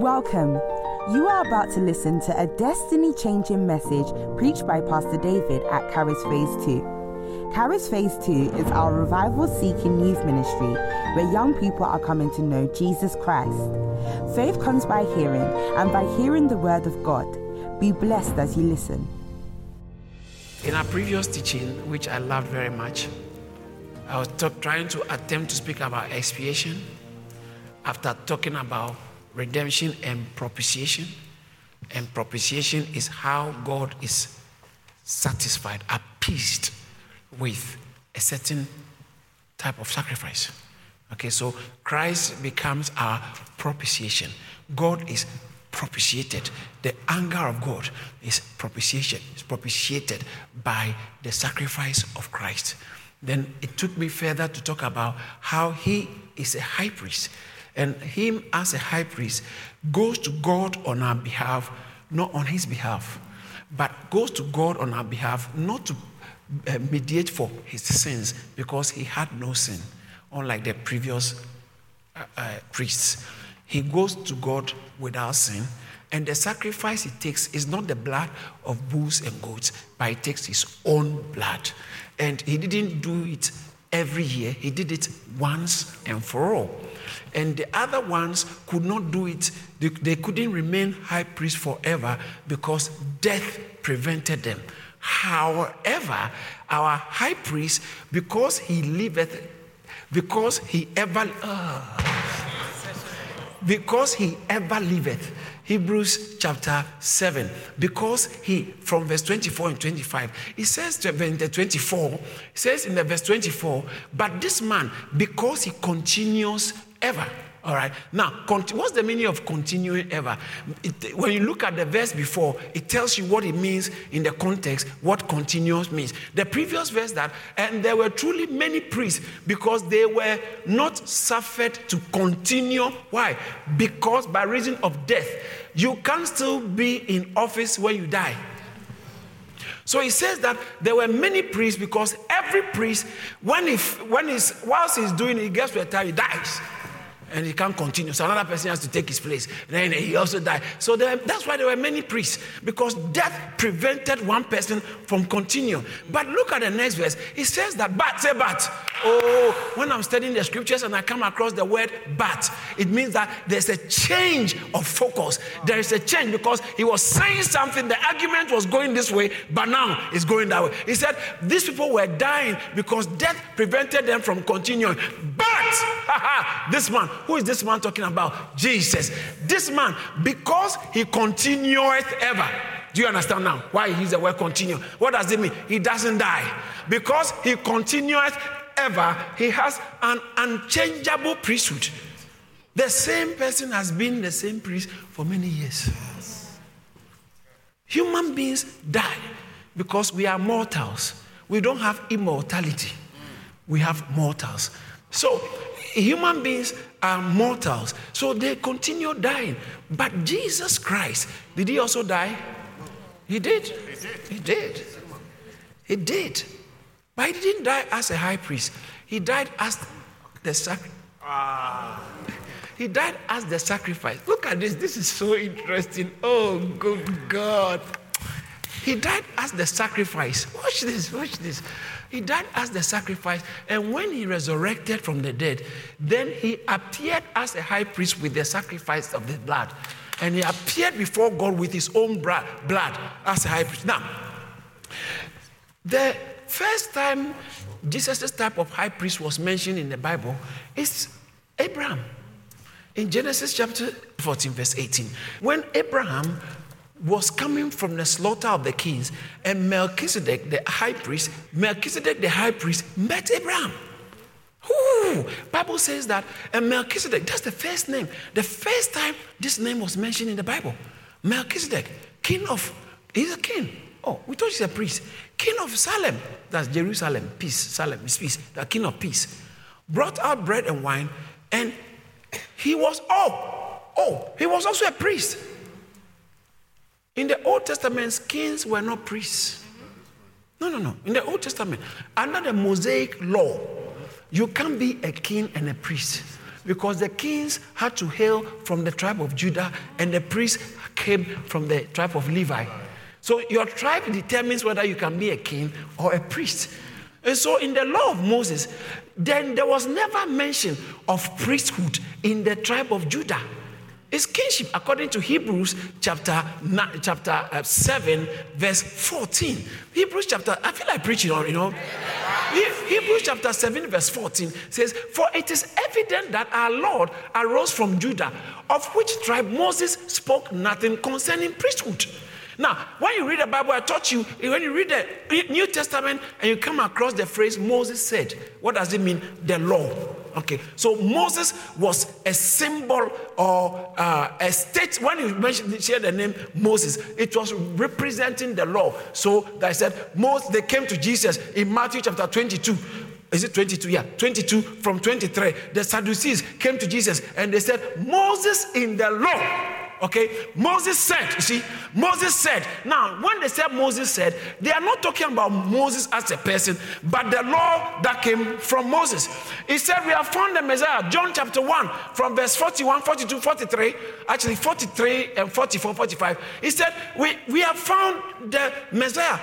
Welcome. You are about to listen to a destiny changing message preached by Pastor David at Caris Phase 2. Caris Phase 2 is our revival seeking youth ministry where young people are coming to know Jesus Christ. Faith comes by hearing, and by hearing the word of God. Be blessed as you listen. In our previous teaching, which I loved very much, I was talk, trying to attempt to speak about expiation after talking about redemption and propitiation. And propitiation is how God is satisfied, appeased with a certain type of sacrifice. Okay, so Christ becomes our propitiation. God is propitiated. The anger of God is propitiation. It's propitiated by the sacrifice of Christ. Then it took me further to talk about how he is a high priest. And him as a high priest goes to God on our behalf, not on his behalf, but goes to God on our behalf, not to uh, mediate for his sins, because he had no sin, unlike the previous uh, uh, priests. He goes to God without sin, and the sacrifice he takes is not the blood of bulls and goats, but he takes his own blood. And he didn't do it every year, he did it once and for all. And the other ones could not do it, they, they couldn't remain high priest forever because death prevented them. However, our high priest, because he liveth, because he ever, uh, because he ever liveth. Hebrews chapter 7. Because he, from verse 24 and 25, it says in the 24, it says in the verse 24, but this man, because he continues ever. All right. Now, what's the meaning of continuing ever? It, when you look at the verse before, it tells you what it means in the context, what continuous means. The previous verse that, and there were truly many priests because they were not suffered to continue. Why? Because by reason of death, you can still be in office when you die. So he says that there were many priests because every priest, when he, when he's, whilst he's doing it, he gets to a time, he dies and he can't continue. So another person has to take his place. Then he also died. So there, that's why there were many priests because death prevented one person from continuing. But look at the next verse. He says that, but, say, but. Oh, when I'm studying the scriptures and I come across the word but, it means that there's a change of focus. There is a change because he was saying something, the argument was going this way, but now it's going that way. He said, These people were dying because death prevented them from continuing. But, this man, who is this man talking about? Jesus. This man, because he continueth ever. Do you understand now why he used the word continue? What does it mean? He doesn't die. Because he continueth ever, he has an unchangeable priesthood. The same person has been the same priest for many years. Human beings die because we are mortals. We don't have immortality, we have mortals. So, human beings are mortals. So they continue dying. But Jesus Christ, did he also die? He did. He did. He did. But he didn't die as a high priest. He died as the sacrifice. He died as the sacrifice. Look at this. This is so interesting. Oh, good God. He died as the sacrifice. Watch this. Watch this. He died as the sacrifice. And when he resurrected from the dead, then he appeared as a high priest with the sacrifice of the blood. And he appeared before God with his own blood as a high priest. Now, the first time Jesus' type of high priest was mentioned in the Bible is Abraham. In Genesis chapter 14, verse 18, when Abraham was coming from the slaughter of the kings, and Melchizedek, the high priest, Melchizedek, the high priest, met Abraham. Ooh, Bible says that and Melchizedek, that's the first name. The first time this name was mentioned in the Bible. Melchizedek, king of, he's a king. Oh, we thought he's a priest. King of Salem, that's Jerusalem, peace, Salem is peace, the king of peace. Brought out bread and wine, and he was, oh, oh, he was also a priest. In the Old Testament, kings were not priests. No, no, no. In the Old Testament, under the Mosaic law, you can't be a king and a priest. because the kings had to hail from the tribe of Judah and the priests came from the tribe of Levi. So your tribe determines whether you can be a king or a priest. And so in the law of Moses, then there was never mention of priesthood in the tribe of Judah. It's kingship according to Hebrews chapter chapter uh, 7 verse 14. Hebrews chapter I feel like preaching on, you know. Hebrews chapter 7 verse 14 says, "For it is evident that our Lord arose from Judah, of which tribe Moses spoke nothing concerning priesthood." Now, when you read the Bible, I taught you, when you read the New Testament and you come across the phrase Moses said, what does it mean? The law. Okay, so Moses was a symbol or uh, a state. When you mentioned share the name Moses, it was representing the law. So I said, most they came to Jesus in Matthew chapter 22. Is it 22? Yeah, 22 from 23. The Sadducees came to Jesus and they said, Moses in the law Okay, Moses said, you see, Moses said. Now, when they said Moses said, they are not talking about Moses as a person, but the law that came from Moses. He said, We have found the Messiah. John chapter 1, from verse 41, 42, 43, actually 43 and 44, 45. He said, We, we have found the Messiah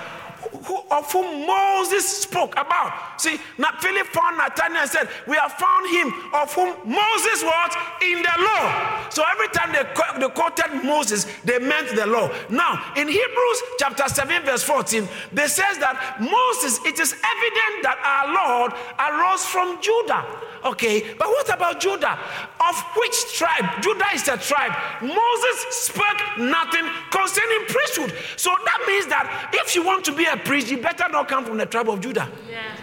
who, of whom Moses spoke about. See, Philip found Nathanael and said, We have found him of whom Moses was in the law. So every time they, they quoted Moses, they meant the law. Now, in Hebrews chapter 7, verse 14, they says that Moses, it is evident that our Lord arose from Judah Okay, but what about Judah? Of which tribe? Judah is a tribe. Moses spoke nothing concerning priesthood. So that means that if you want to be a priest, you better not come from the tribe of Judah. Yeah.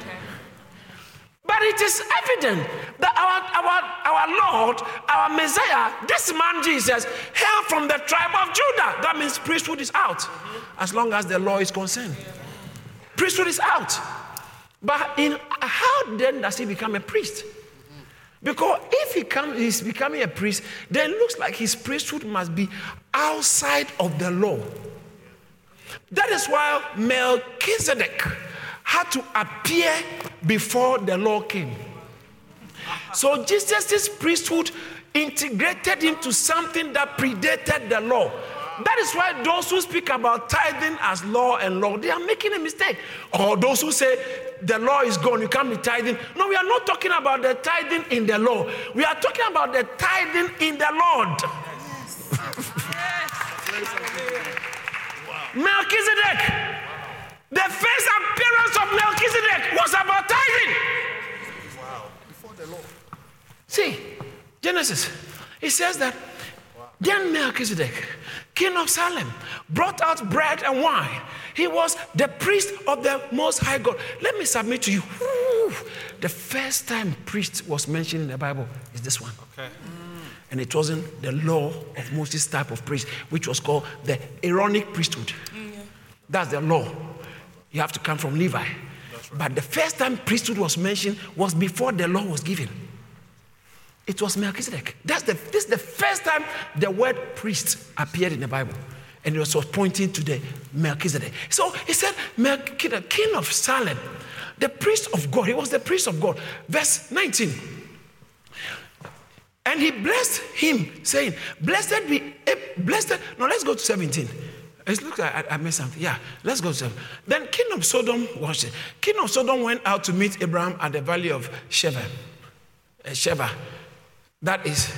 But it is evident that our, our, our Lord, our Messiah, this man Jesus, hail from the tribe of Judah. That means priesthood is out, mm-hmm. as long as the law is concerned. Priesthood is out. But in how then does he become a priest? Because if he come, he's becoming a priest, then it looks like his priesthood must be outside of the law. That is why Melchizedek had to appear before the law came. So Jesus' priesthood integrated into something that predated the law. That is why those who speak about tithing as law and law, they are making a mistake. Or those who say the law is gone, you can't be tithing. No, we are not talking about the tithing in the law. We are talking about the tithing in the Lord. Melchizedek. The first appearance of Melchizedek was about tithing. Wow. Before the law. See, Genesis. It says that then Melchizedek, king of Salem, brought out bread and wine. He was the priest of the Most High God. Let me submit to you. the first time priest was mentioned in the Bible is this one. Okay. And it wasn't the law of Moses type of priest, which was called the Aaronic priesthood. That's the law. You have to come from Levi. Right. But the first time priesthood was mentioned was before the law was given. It was Melchizedek. That's the, this is the first time the word priest appeared in the Bible. And it was pointing to the Melchizedek. So he said, Melchizedek, king of Salem, the priest of God. He was the priest of God. Verse 19. And he blessed him, saying, Blessed be, blessed. Now let's go to 17. It looks like I, I missed something. Yeah, let's go to 17. Then king of Sodom was. King of Sodom went out to meet Abraham at the valley of Sheva. Uh, Sheva. That is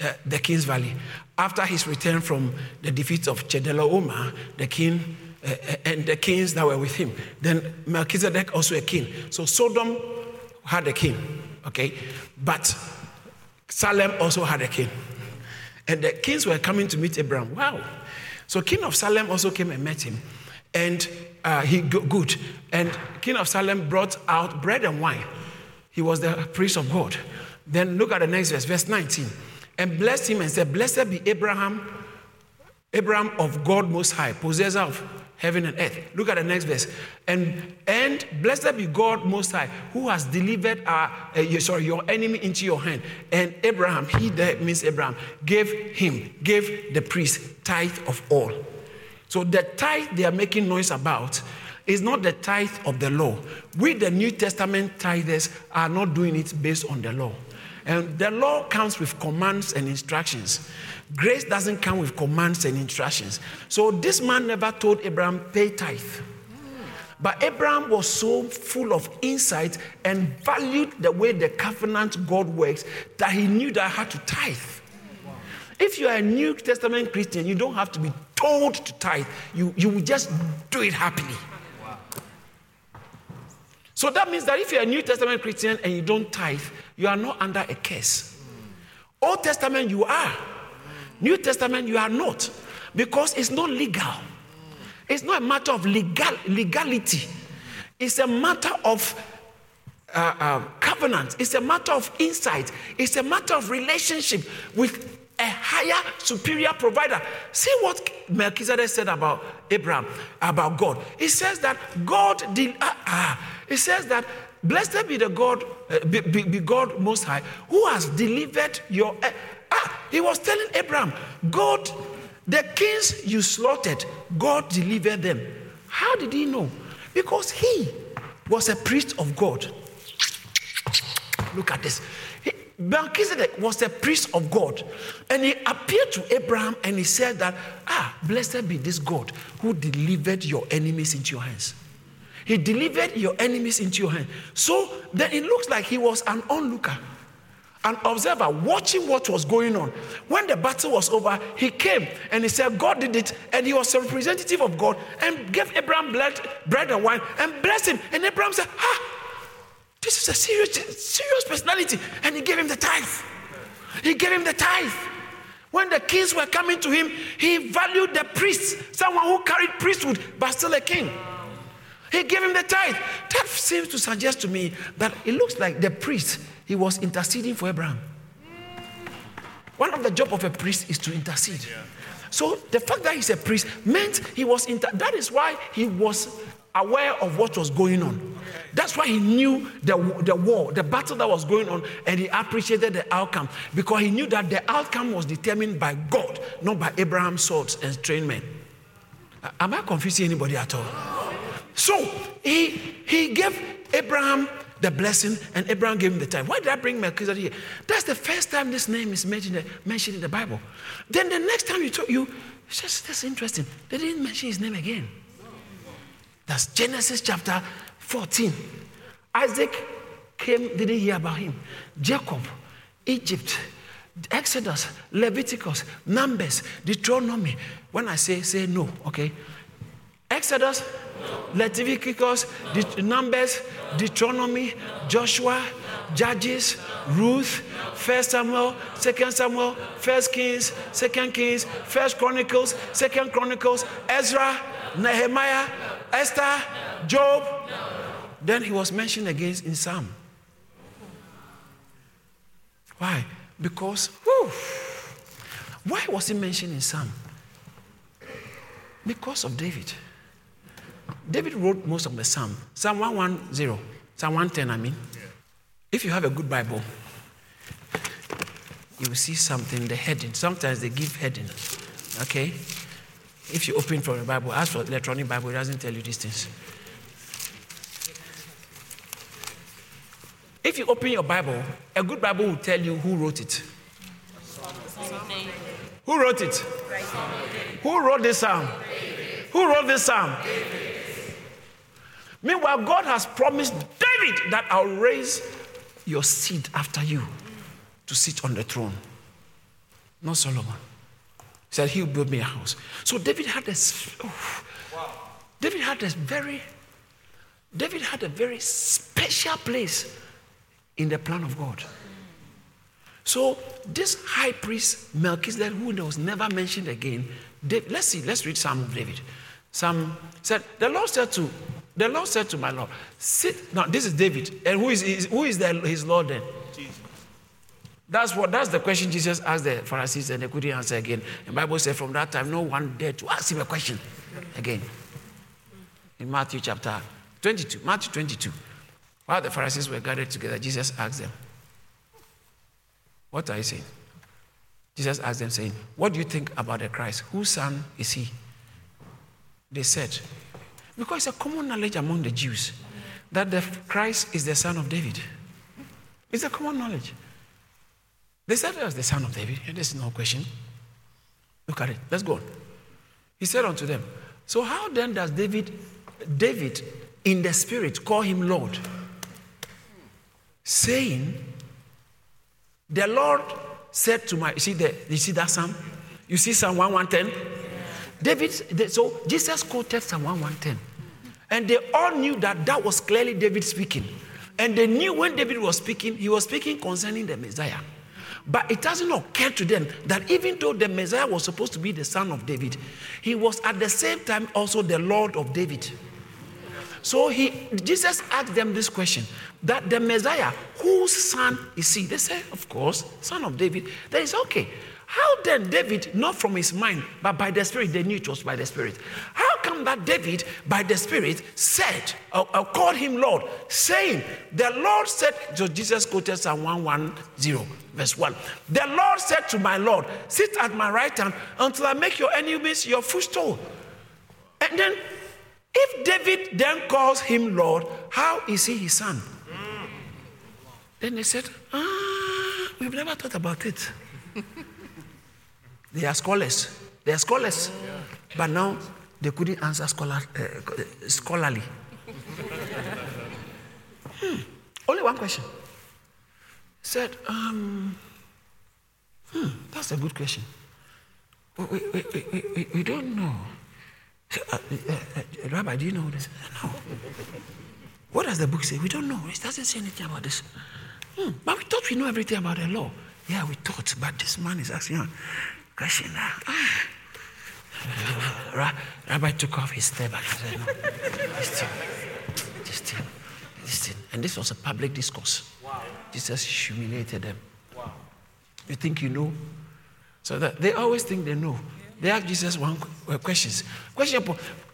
uh, the King's Valley. After his return from the defeat of Chedorlaomer, the king uh, and the kings that were with him, then Melchizedek also a king. So Sodom had a king, okay? But Salem also had a king. And the kings were coming to meet Abraham. Wow. So King of Salem also came and met him. And uh, he good. And King of Salem brought out bread and wine. He was the priest of God. Then look at the next verse, verse 19. And blessed him and said, Blessed be Abraham, Abraham of God Most High, possessor of heaven and earth. Look at the next verse. And and blessed be God Most High, who has delivered our uh, sorry your enemy into your hand. And Abraham, he that means Abraham, gave him, gave the priest tithe of all. So the tithe they are making noise about is not the tithe of the law. We, the New Testament tithers, are not doing it based on the law. And the law comes with commands and instructions. Grace doesn't come with commands and instructions. So this man never told Abraham, pay tithe. But Abraham was so full of insight and valued the way the covenant God works that he knew that I had to tithe. If you are a New Testament Christian, you don't have to be told to tithe, you, you will just do it happily. So that means that if you're a New Testament Christian and you don't tithe, you are not under a curse. Old Testament, you are. New Testament, you are not. Because it's not legal. It's not a matter of legal, legality, it's a matter of uh, uh, covenant, it's a matter of insight, it's a matter of relationship with a higher, superior provider. See what Melchizedek said about Abraham, about God. He says that God did, uh, uh, he says that blessed be the God, uh, be, be, God Most High, who has delivered your. Uh, ah, he was telling Abraham, God the kings you slaughtered, God delivered them. How did he know? Because he was a priest of God. Look at this. Melchizedek was a priest of God. And he appeared to Abraham and he said that, ah, blessed be this God who delivered your enemies into your hands. He delivered your enemies into your hand. So then it looks like he was an onlooker an observer watching what was going on. When the battle was over, he came and he said, God did it, and he was a representative of God and gave Abraham bread, bread and wine and blessed him. And Abraham said, Ah, this is a serious, serious personality. And he gave him the tithe. He gave him the tithe. When the kings were coming to him, he valued the priest, someone who carried priesthood, but still a king. He gave him the tithe. That seems to suggest to me that it looks like the priest he was interceding for Abraham. One of the job of a priest is to intercede. So the fact that he's a priest meant he was inter- that is why he was aware of what was going on. That's why he knew the, the war, the battle that was going on, and he appreciated the outcome because he knew that the outcome was determined by God, not by Abraham's swords and trained men. Am I confusing anybody at all? So he, he gave Abraham the blessing, and Abraham gave him the time. Why did I bring Melchizedek here? That's the first time this name is mentioned, mentioned in the Bible. Then the next time you talk, you just that's interesting. They didn't mention his name again. That's Genesis chapter 14. Isaac came, didn't hear about him. Jacob, Egypt, Exodus, Leviticus, Numbers, Deuteronomy. When I say, say no, okay? Exodus, Leviticus, De- Numbers, Deuteronomy, Joshua, Judges, Ruth, First Samuel, Second Samuel, First Kings, Second Kings, First Chronicles, Second Chronicles, Ezra, Nehemiah, Esther, Job. Then he was mentioned again in Psalm. Why? Because, whew, why was he mentioned in Psalm? Because of David. David wrote most of the Psalm. Psalm 110, Psalm 110, I mean. Yeah. If you have a good Bible, you will see something, the heading. Sometimes they give heading. Okay? If you open from the Bible, ask for electronic Bible, it doesn't tell you these things. If you open your Bible, a good Bible will tell you who wrote it. Who wrote it? Who wrote this psalm? Who wrote this psalm? Meanwhile, God has promised David that I'll raise your seed after you to sit on the throne. Not Solomon. He said he'll build me a house. So David had this. Wow. David had this very. David had a very special place in the plan of God. So this high priest Melchizedek, who was never mentioned again, David, let's see, let's read Psalm of David. Psalm said, the Lord said to the Lord said to my Lord, Sit. Now, this is David. And who is, who is the, his Lord then? Jesus. That's what that's the question Jesus asked the Pharisees and they couldn't answer again. The Bible said from that time no one dared to ask him a question again. In Matthew chapter 22, Matthew 22. While the Pharisees were gathered together, Jesus asked them, What are you saying? Jesus asked them, saying, What do you think about the Christ? Whose son is he? They said, because it's a common knowledge among the Jews that the Christ is the son of David. It's a common knowledge. They said he was the son of David, there's no question. Look at it. Let's go on. He said unto them, So how then does David, David in the spirit call him Lord? Saying, The Lord said to my, you see, the, you see that psalm? You see Psalm 110? David, so Jesus quoted Psalm 110. And they all knew that that was clearly David speaking. And they knew when David was speaking, he was speaking concerning the Messiah. But it doesn't occur to them that even though the Messiah was supposed to be the son of David, he was at the same time also the Lord of David. So he, Jesus asked them this question that the Messiah, whose son is he? They said, Of course, son of David. Then it's okay. How then David, not from his mind, but by the Spirit, they knew it was by the Spirit. How that David, by the Spirit, said or, or called him Lord, saying, The Lord said, so Jesus quoted Psalm 110, verse 1. The Lord said to my Lord, Sit at my right hand until I make your enemies your footstool. And then, if David then calls him Lord, how is he his son? Then they said, Ah, we've never thought about it. They are scholars. They are scholars. But now they couldn't answer scholar, uh, scholarly. hmm. Only one question. Said, um, hmm, that's a good question. We, we, we, we, we don't know. Uh, uh, Rabbi, do you know this? No. What does the book say? We don't know. It doesn't say anything about this. Hmm. But we thought we know everything about the law. Yeah, we thought, but this man is asking a question now. Ah. Rabbi took off his step and said, No, this thing, this thing, this thing. And this was a public discourse. Wow. Jesus humiliated them. Wow. You think you know? So that they always think they know. They ask Jesus one uh, questions. Question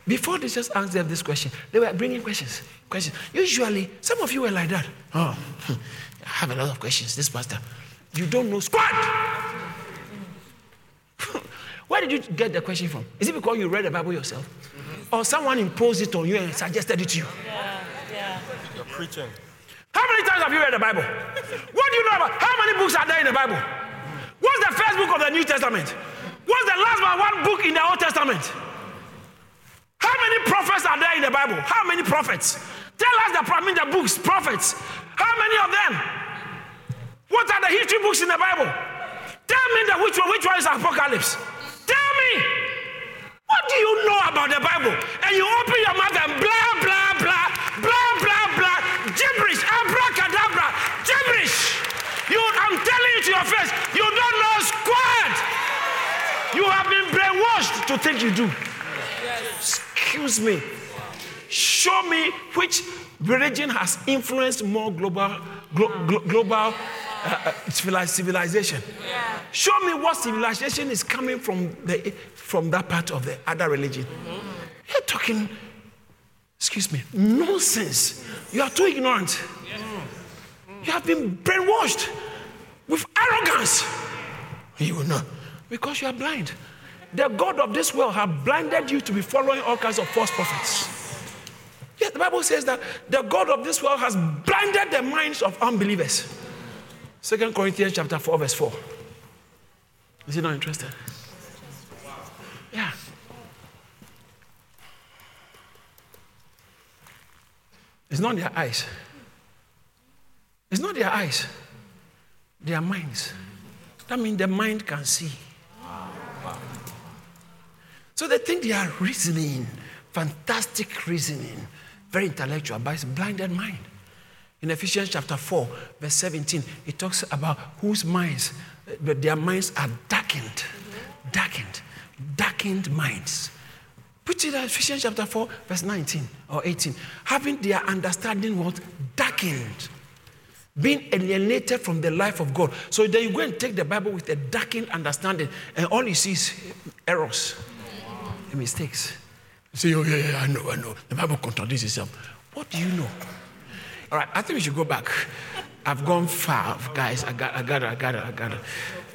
before they just asked them this question, they were bringing questions. Questions. Usually, some of you were like that. Oh, I have a lot of questions. This pastor, you don't know squat. Where did you get the question from? Is it because you read the Bible yourself? Mm-hmm. Or someone imposed it on you and suggested it to you? Yeah, yeah. You're preaching. How many times have you read the Bible? what do you know about how many books are there in the Bible? What's the first book of the New Testament? What's the last one, one book in the Old Testament? How many prophets are there in the Bible? How many prophets? Tell us the, I mean, the books, prophets. How many of them? What are the history books in the Bible? Tell me the which one, which one is Apocalypse? What do you know about the Bible? And you open your mouth and blah, blah, blah, blah, blah, blah, gibberish, abracadabra, gibberish. You, I'm telling you to your face, you don't know squat. You have been brainwashed to think you do. Excuse me. Show me which religion has influenced more global, glo- glo- global uh, civilization. Yeah. Show me what civilization is coming from, the, from that part of the other religion. Mm-hmm. You're talking, excuse me, nonsense. You are too ignorant. You have been brainwashed with arrogance. You will not, because you are blind. The God of this world has blinded you to be following all kinds of false prophets. Yes, the Bible says that the God of this world has blinded the minds of unbelievers. Second Corinthians chapter 4, verse 4. Is he not interested? Yeah. It's not their eyes. It's not their eyes. Their minds. That means the mind can see. So they think they are reasoning, fantastic reasoning, very intellectual, but it's blinded mind. In Ephesians chapter 4, verse 17, it talks about whose minds, uh, but their minds are darkened. Darkened. Darkened minds. Put it in Ephesians chapter 4, verse 19 or 18. Having their understanding what? Darkened. Being alienated from the life of God. So then you go and take the Bible with a darkened understanding, and all you see is errors and mistakes. You say, oh, yeah, yeah, I know, I know. The Bible contradicts itself. What do you know? All right, I think we should go back. I've gone far, guys. I got, I got, I got, I got,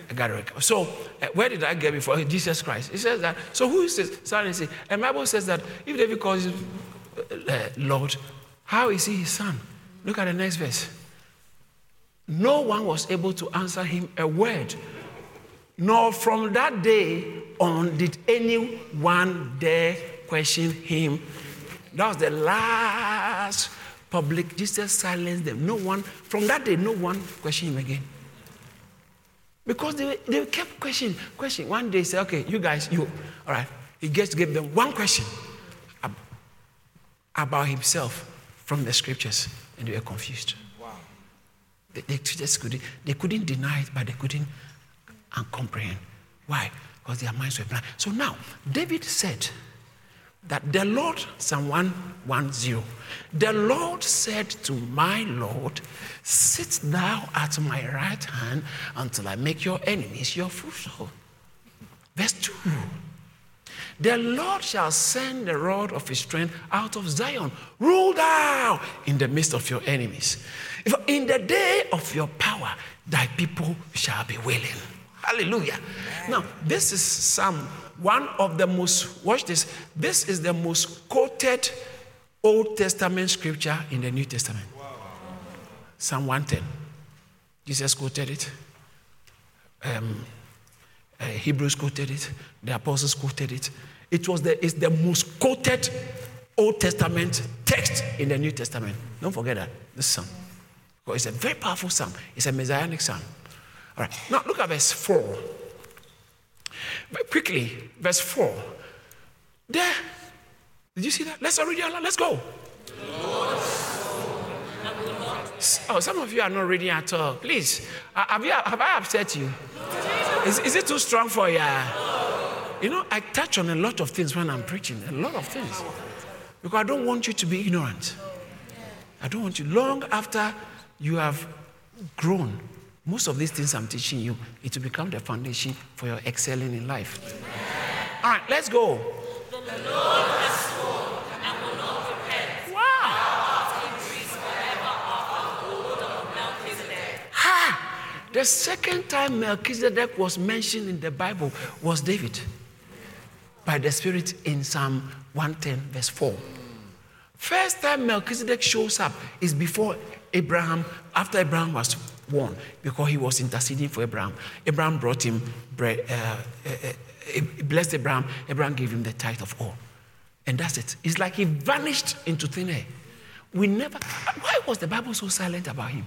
I got it. So, uh, where did I get before Jesus Christ? He says that. So, who this? Sorry, say, and Bible says that if David calls him uh, Lord, how is he his son? Look at the next verse. no one was able to answer him a word. Nor from that day on did anyone dare question him. That was the last public. Jesus silenced them. No one, from that day, no one questioned him again. Because they, they kept questioning, questioning. One day he said, okay, you guys, you, all right. He just gave them one question about himself from the scriptures, and they were confused. Wow. They, they just couldn't, they couldn't deny it, but they couldn't uh, comprehend. Why? Because their minds were blind. So now, David said that the Lord, Psalm 110, the Lord said to my Lord, Sit thou at my right hand until I make your enemies your footstool. Verse 2. The Lord shall send the rod of his strength out of Zion. Rule thou in the midst of your enemies. In the day of your power, thy people shall be willing. Hallelujah. Now, this is Psalm, one of the most, watch this, this is the most quoted Old Testament scripture in the New Testament. Psalm 110. Jesus quoted it. Um, uh, Hebrews quoted it. The apostles quoted it. It was the, it's the most quoted Old Testament text in the New Testament. Don't forget that. This psalm. Because it's a very powerful psalm. It's a messianic psalm. All right. Now look at verse 4. Very quickly, verse 4. There. Did you see that? Let's read it. Let's go. Oh, some of you are not reading at all. Please, have, you, have I upset you? Is, is it too strong for you? You know, I touch on a lot of things when I'm preaching, a lot of things. Because I don't want you to be ignorant. I don't want you, long after you have grown, most of these things I'm teaching you, it will become the foundation for your excelling in life. All right, let's go. Wow! The second time Melchizedek was mentioned in the Bible was David by the Spirit in Psalm 110, verse 4. First time Melchizedek shows up is before Abraham, after Abraham was born, because he was interceding for Abraham. Abraham brought him bread, uh, uh, uh, blessed Abraham. Abraham gave him the tithe of all. And that's it. It's like he vanished into thin air. We never, why was the Bible so silent about him?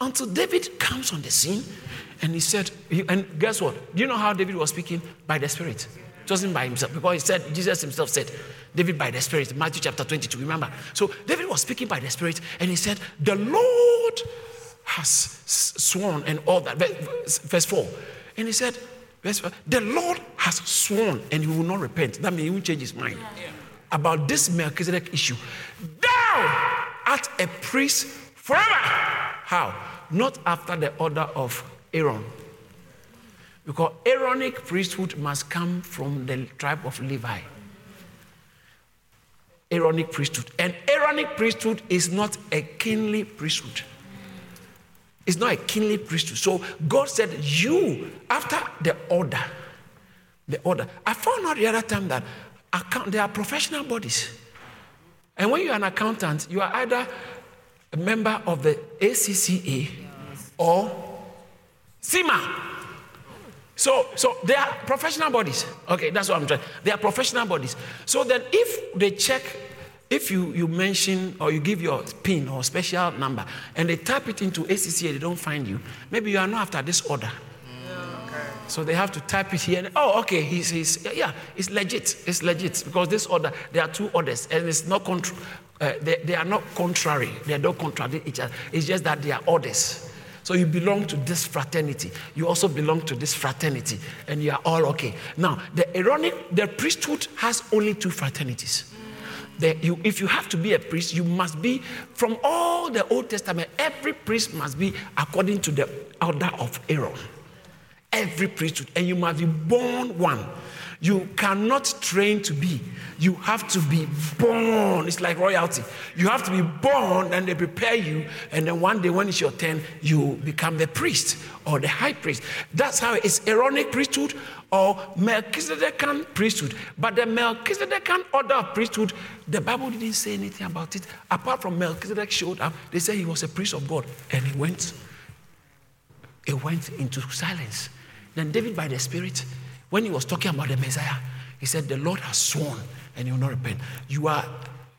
Until David comes on the scene and he said, and guess what? Do you know how David was speaking? By the Spirit. It wasn't by himself because he said, Jesus himself said, David by the Spirit, Matthew chapter 22, remember? So David was speaking by the Spirit and he said, The Lord has sworn and all that. Verse 4. And he said, verse 4, The Lord has sworn and he will not repent. That means he won't change his mind yeah. about this Melchizedek issue. Thou art a priest forever how? Not after the order of Aaron. Because Aaronic priesthood must come from the tribe of Levi. Aaronic priesthood. And Aaronic priesthood is not a kingly priesthood. It's not a kingly priesthood. So God said, You, after the order, the order. I found out the other time that account, there are professional bodies. And when you're an accountant, you are either a member of the ACCA or CIMA. So, so they are professional bodies. Okay, that's what I'm trying. They are professional bodies. So then, if they check, if you, you mention or you give your PIN or special number and they type it into ACCA, they don't find you, maybe you are not after this order. So they have to type it here. And, oh, okay, he's, he's, yeah, it's legit. It's legit because this order, there are two orders, and it's not contra- uh, they, they are not contrary. They don't contradict each other. It's just that they are orders. So you belong to this fraternity. You also belong to this fraternity, and you are all okay. Now, the Aaronic, the priesthood has only two fraternities. The, you, if you have to be a priest, you must be from all the Old Testament. Every priest must be according to the order of Aaron. Every priesthood, and you must be born one. You cannot train to be. You have to be born. It's like royalty. You have to be born, and they prepare you, and then one day when it's your turn, you become the priest or the high priest. That's how it's Aaronic priesthood or Melchizedekan priesthood. But the Melchizedekan order of priesthood, the Bible didn't say anything about it. Apart from Melchizedek showed up, they said he was a priest of God, and he went. He went into silence. Then David, by the Spirit, when he was talking about the Messiah, he said, The Lord has sworn and you will not repent. You are,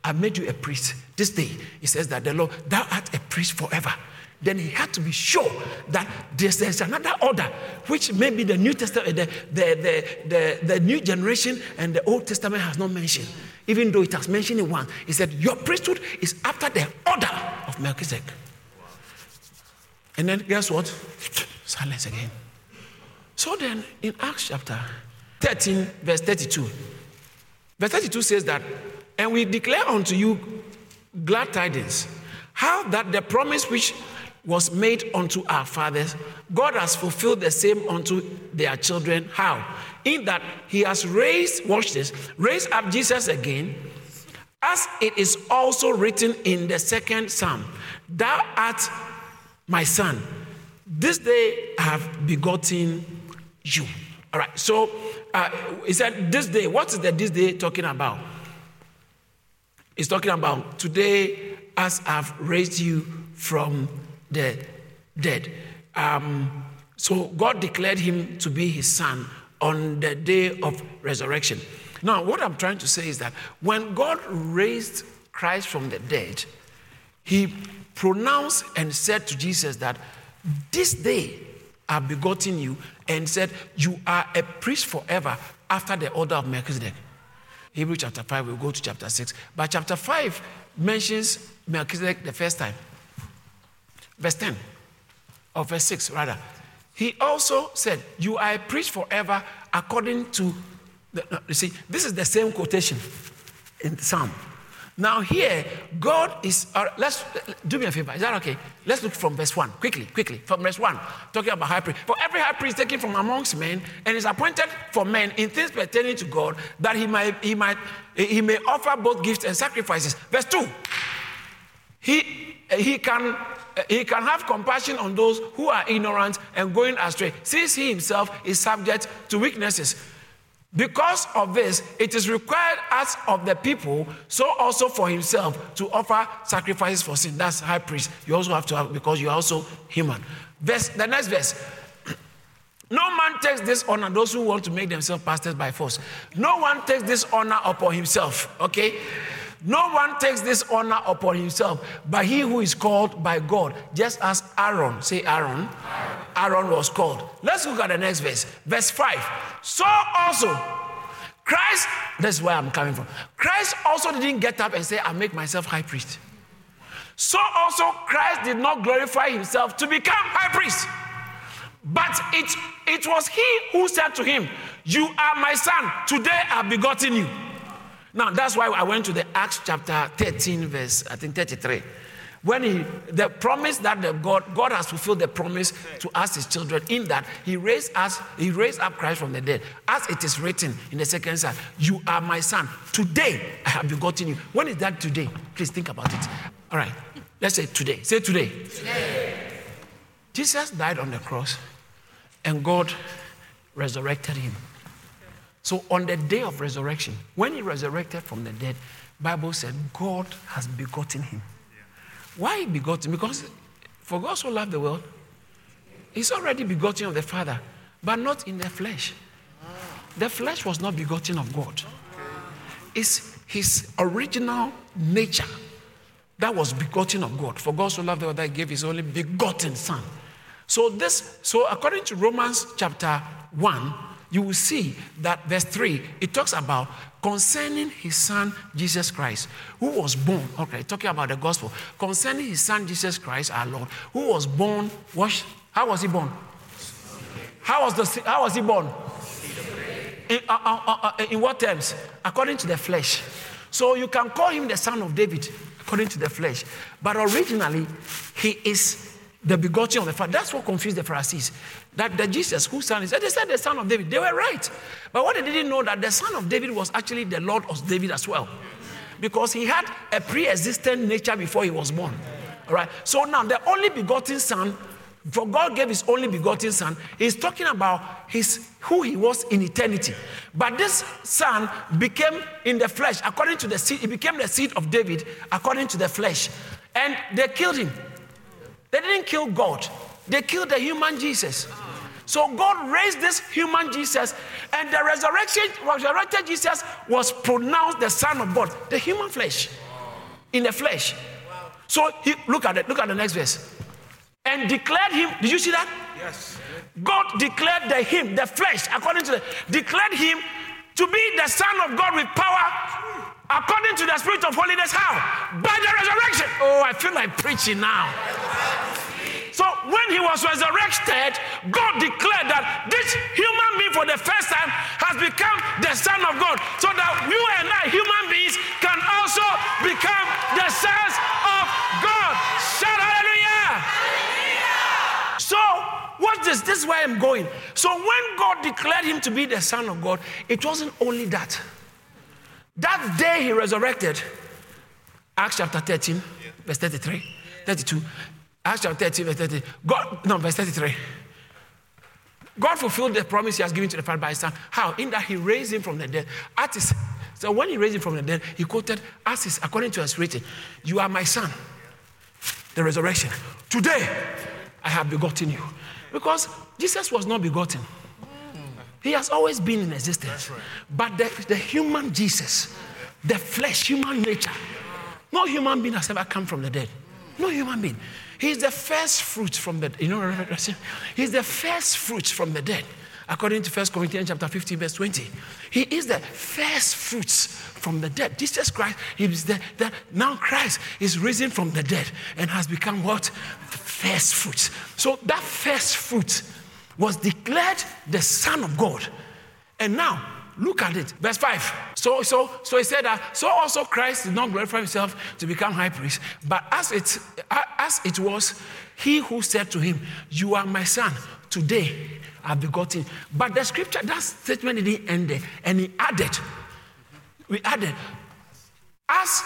I made you a priest. This day, he says that the Lord, thou art a priest forever. Then he had to be sure that there's, there's another order, which maybe the New Testament, the, the, the, the, New Generation and the Old Testament has not mentioned, even though it has mentioned it once. He said, Your priesthood is after the order of Melchizedek. And then guess what? Silence again. So then, in Acts chapter 13, verse 32, verse 32 says that, and we declare unto you glad tidings, how that the promise which was made unto our fathers, God has fulfilled the same unto their children. How? In that he has raised, watch this, raised up Jesus again, as it is also written in the second psalm, Thou art my son, this day I have begotten you. All right, so uh, he said, This day, what is the this day talking about? He's talking about today, as I've raised you from the dead. Um, so God declared him to be his son on the day of resurrection. Now, what I'm trying to say is that when God raised Christ from the dead, he pronounced and said to Jesus that this day I've begotten you and said, You are a priest forever after the order of Melchizedek. Hebrew chapter 5, we'll go to chapter 6. But chapter 5 mentions Melchizedek the first time. Verse 10, or verse 6, rather. He also said, You are a priest forever according to the. You see, this is the same quotation in Psalm. Now, here, God is, uh, let's do me a favor. Is that okay? Let's look from verse 1, quickly, quickly. From verse 1, talking about high priest. For every high priest taken from amongst men and is appointed for men in things pertaining to God, that he might, he might, he may offer both gifts and sacrifices. Verse 2, he, he can he can have compassion on those who are ignorant and going astray, since he himself is subject to weaknesses. Because of this, it is required as of the people, so also for himself, to offer sacrifices for sin. That's high priest. You also have to have, because you're also human. Verse, the next verse. No man takes this honor, those who want to make themselves pastors by force. No one takes this honor upon himself, okay? No one takes this honor upon himself, but he who is called by God, just as Aaron, say Aaron, Aaron was called. Let's look at the next verse. Verse 5. So also, Christ, that's where I'm coming from. Christ also didn't get up and say, I make myself high priest. So also, Christ did not glorify himself to become high priest. But it, it was he who said to him, You are my son, today I've begotten you. Now, that's why I went to the Acts chapter 13, verse, I think 33. When he, the promise that the God, God has fulfilled the promise to us, his children, in that he raised us, he raised up Christ from the dead. As it is written in the second psalm, you are my son. Today I have begotten you. When is that today? Please think about it. All right. Let's say today. Say today. today. Jesus died on the cross and God resurrected him. So on the day of resurrection, when he resurrected from the dead, Bible said God has begotten him. Why begotten? Because for God so loved the world, he's already begotten of the Father, but not in the flesh. The flesh was not begotten of God. It's his original nature that was begotten of God. For God so loved the world that he gave his only begotten son. So this, so according to Romans chapter 1, you will see that verse 3, it talks about concerning his son Jesus Christ, who was born, okay, talking about the gospel, concerning his son Jesus Christ, our Lord, who was born, what, how was he born? How was, the, how was he born? In, uh, uh, uh, uh, in what terms? According to the flesh. So you can call him the son of David, according to the flesh. But originally, he is the begotten of the Father. That's what confused the Pharisees. That Jesus whose son is, they said the son of David. They were right. But what they didn't know that the son of David was actually the Lord of David as well. Because he had a pre-existent nature before he was born. All right. So now the only begotten son, for God gave his only begotten son, he's talking about his who he was in eternity. But this son became in the flesh, according to the seed, he became the seed of David according to the flesh. And they killed him. They didn't kill God, they killed the human Jesus. So God raised this human Jesus, and the resurrection, resurrected Jesus was pronounced the Son of God, the human flesh, in the flesh. So he, look at it, look at the next verse. And declared him, did you see that? Yes. God declared the him, the flesh, according to the, declared him to be the Son of God with power according to the Spirit of holiness. How? By the resurrection. Oh, I feel like preaching now. So when he was resurrected, God declared that this human being for the first time has become the Son of God. So that you and I, human beings, can also become the sons of God. Shout hallelujah. So what's this? This is where I'm going. So when God declared him to be the Son of God, it wasn't only that. That day he resurrected, Acts chapter 13, verse 33, 32. Acts chapter 13, verse 30. God, no, verse 33. God fulfilled the promise he has given to the Father by his son. How? In that he raised him from the dead. Artist. So when he raised him from the dead, he quoted, as is according to his written, You are my son. The resurrection. Today I have begotten you. Because Jesus was not begotten. He has always been in existence. Right. But the, the human Jesus, the flesh, human nature, no human being has ever come from the dead. No human being. He's the first fruit from the, you know, he's the first fruit from the dead. According to 1 Corinthians chapter 15, verse 20. He is the first fruits from the dead. Jesus Christ, is the, now Christ is risen from the dead and has become what? The first fruits. So that first fruit was declared the Son of God. And now Look at it. Verse 5. So, so, so he said that, so also Christ did not glorify himself to become high priest, but as it, as it was, he who said to him, You are my son, today I've begotten. But the scripture, that statement didn't end there. And he added, we added, as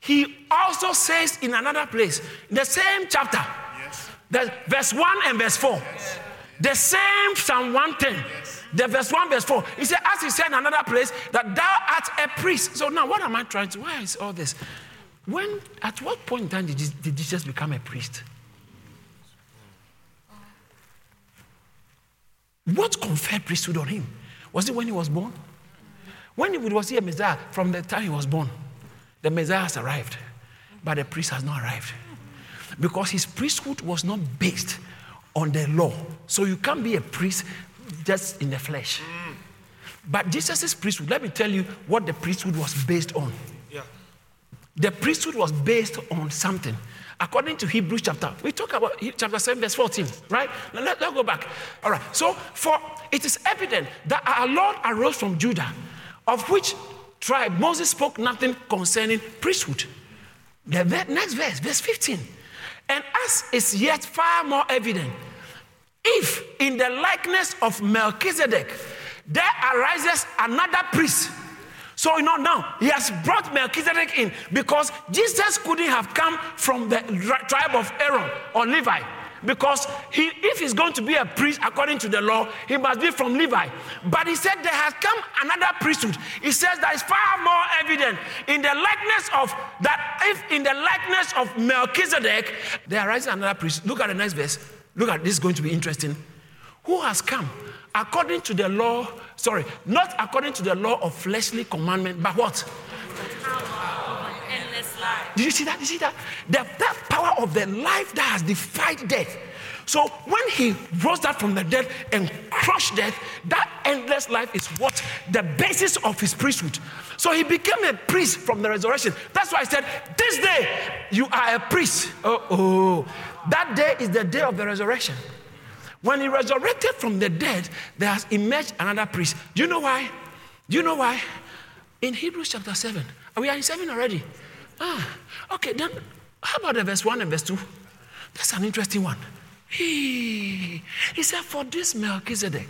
he also says in another place, in the same chapter, yes. that verse 1 and verse 4, yes. the same Psalm 110. Yes the verse 1, verse 4. He said, as he said in another place, that thou art a priest. So now what am I trying to? Why is all this? When at what point in time did, did Jesus become a priest? What conferred priesthood on him? Was it when he was born? When he was he a Messiah? From the time he was born, the Messiah has arrived, but the priest has not arrived. Because his priesthood was not based on the law. So you can't be a priest just in the flesh. Mm. But Jesus' priesthood, let me tell you what the priesthood was based on. Yeah. The priesthood was based on something. According to Hebrews chapter, we talk about chapter 7, verse 14, right? Let, let's go back. All right. So, for it is evident that our Lord arose from Judah, of which tribe Moses spoke nothing concerning priesthood. The next verse, verse 15. And as is yet far more evident if in the likeness of Melchizedek there arises another priest. So, you know, now he has brought Melchizedek in because Jesus couldn't have come from the tribe of Aaron or Levi. Because he, if he's going to be a priest according to the law, he must be from Levi. But he said there has come another priesthood. He says that is far more evident in the likeness of that. If in the likeness of Melchizedek there arises another priest. Look at the next verse. Look at this, is going to be interesting. Who has come according to the law, sorry, not according to the law of fleshly commandment, but what? Endless life. Did you see that? Did you see that? The, that power of the life that has defied death. So when he rose that from the dead and crushed death, that endless life is what the basis of his priesthood. So he became a priest from the resurrection. That's why I said, This day you are a priest. Oh, oh. That day is the day of the resurrection. When he resurrected from the dead, there has emerged another priest. Do you know why? Do you know why? In Hebrews chapter 7. We are in 7 already. Ah, okay, then how about the verse 1 and verse 2? That's an interesting one. He, he said, For this Melchizedek,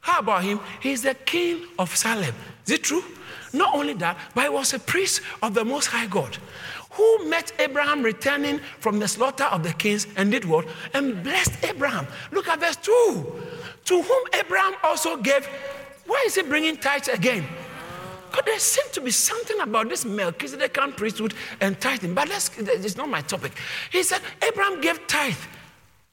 how about him? He's the king of Salem. Is it true? Not only that, but he was a priest of the Most High God who met Abraham returning from the slaughter of the kings and did what? And blessed Abraham. Look at verse 2. To whom Abraham also gave. Why is he bringing tithes again? Because there seems to be something about this Melchizedekan priesthood and tithing, but let's, it's not my topic. He said, Abraham gave tithe,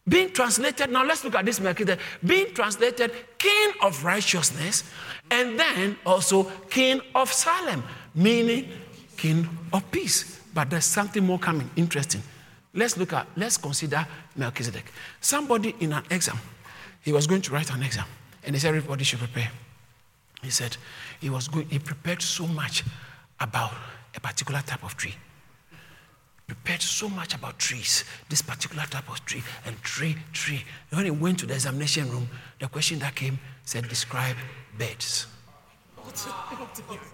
being translated, now let's look at this Melchizedek, being translated king of righteousness, and then also king of Salem, meaning king of peace. But there's something more coming, interesting. Let's look at, let's consider Melchizedek. Somebody in an exam, he was going to write an exam, and he said everybody should prepare. He said he was going, he prepared so much about a particular type of tree. Prepared so much about trees, this particular type of tree, and tree, tree. When he went to the examination room, the question that came said, Describe birds.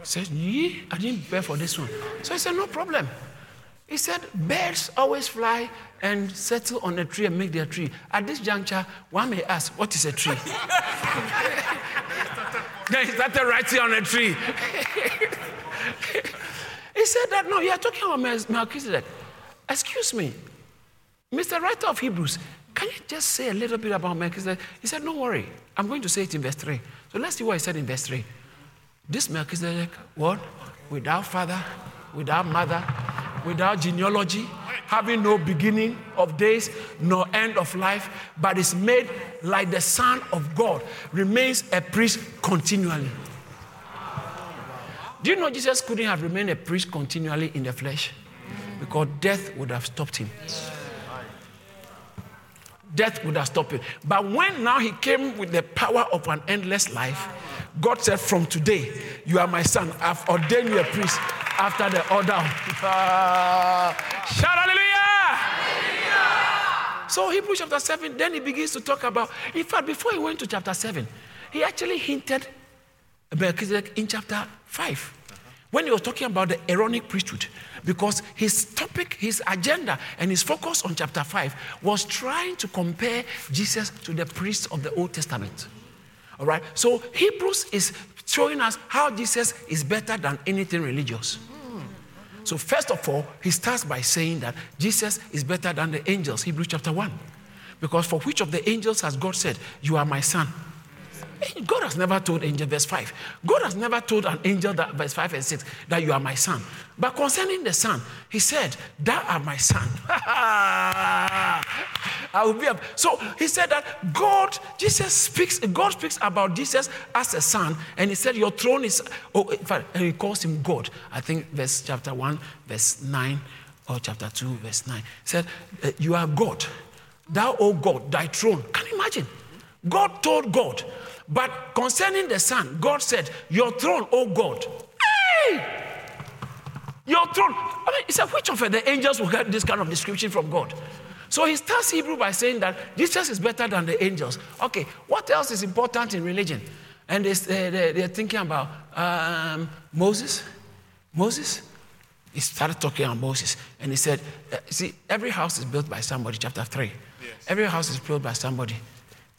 Said, Ye, I didn't prepare for this one. So he said, No problem. He said, Birds always fly and settle on a tree and make their tree. At this juncture, one may ask, What is a tree? then he started writing on a tree. he said that, no, you are talking about Melchizedek. Excuse me, Mr. Writer of Hebrews, can you just say a little bit about Melchizedek? He said, Don't worry, I'm going to say it in verse 3. So let's see what he said in verse 3. This Melchizedek, what? Without father, without mother, without genealogy, having no beginning of days nor end of life, but is made like the Son of God, remains a priest continually. Do you know Jesus couldn't have remained a priest continually in the flesh? Because death would have stopped him. Death would have stopped him. But when now he came with the power of an endless life, God said, From today, you are my son. I've ordained you a priest after the order. Uh, shout hallelujah! So, Hebrews chapter 7, then he begins to talk about, in fact, before he went to chapter 7, he actually hinted Melchizedek in chapter 5 when he was talking about the Aaronic priesthood, because his topic, his agenda, and his focus on chapter 5 was trying to compare Jesus to the priests of the Old Testament. All right? So Hebrews is showing us how Jesus is better than anything religious. So, first of all, he starts by saying that Jesus is better than the angels, Hebrews chapter 1. Because for which of the angels has God said, You are my son? God has never told angel, verse 5. God has never told an angel that, verse 5 and 6, that you are my son. But concerning the son, he said, Thou art my son. I will be a... So he said that God, Jesus speaks, God speaks about Jesus as a son, and he said, Your throne is, oh, in fact, and he calls him God. I think verse chapter 1, verse 9, or chapter 2, verse 9. He said, uh, You are God. Thou, O God, thy throne. Can you imagine? God told God, but concerning the Son, God said, Your throne, O God. Hey! Your throne. I mean, he said, which of the angels will get this kind of description from God? So he starts Hebrew by saying that Jesus is better than the angels. Okay, what else is important in religion? And they, they, are thinking about um, Moses. Moses. He started talking about Moses. And he said, uh, See, every house is built by somebody, chapter 3. Yes. Every house is built by somebody.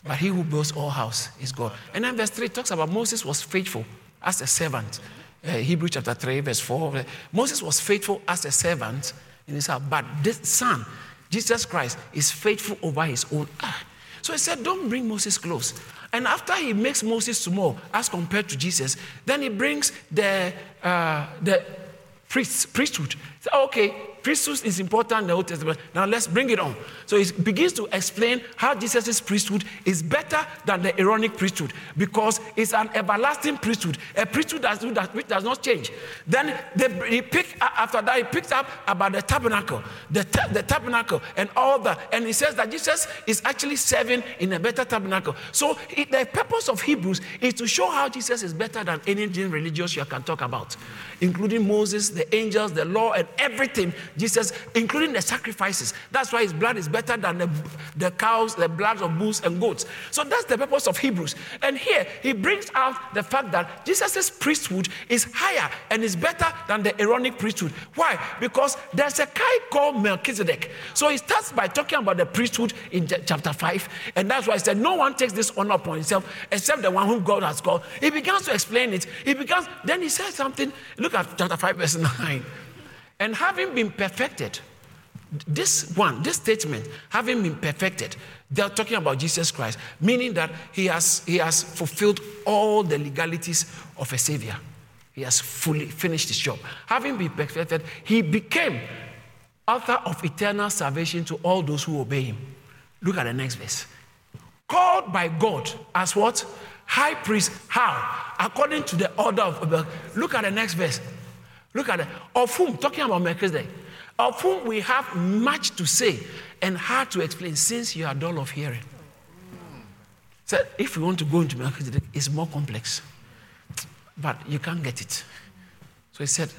But he who builds all house is God. And then verse 3 talks about Moses was faithful as a servant. Uh, Hebrew chapter 3, verse 4. Moses was faithful as a servant in his house. But this son, Jesus Christ, is faithful over his own. Ah. So he said, Don't bring Moses close. And after he makes Moses small as compared to Jesus, then he brings the, uh, the priest, priesthood. So, okay, priesthood is important in the Old Testament. Now let's bring it on. So he begins to explain how Jesus' priesthood is better than the Aaronic priesthood because it's an everlasting priesthood, a priesthood that, which does not change. Then they, he picked, after that, he picks up about the tabernacle, the, the tabernacle, and all that. And he says that Jesus is actually serving in a better tabernacle. So the purpose of Hebrews is to show how Jesus is better than anything religious you can talk about, including Moses, the angels, the law, and everything Jesus, including the sacrifices. That's why his blood is better than the, the cows, the blood of bulls and goats. So that's the purpose of Hebrews. And here he brings out the fact that Jesus' priesthood is higher and is better than the Aaronic priesthood. Why? Because there's a guy called Melchizedek. So he starts by talking about the priesthood in chapter 5. And that's why he said, No one takes this honor upon himself except the one whom God has called. He begins to explain it. He begins, then he says something. Look at chapter 5, verse 9. And having been perfected, this one, this statement, having been perfected, they're talking about Jesus Christ, meaning that he has, he has fulfilled all the legalities of a savior. He has fully finished his job. Having been perfected, he became author of eternal salvation to all those who obey him. Look at the next verse. Called by God as what? High priest. How? According to the order of. Look at the next verse. Look at it. Of whom? Talking about Melchizedek. Of whom we have much to say and hard to explain since you are dull of hearing. So if you want to go into Melchizedek, it's more complex. But you can't get it. So he said,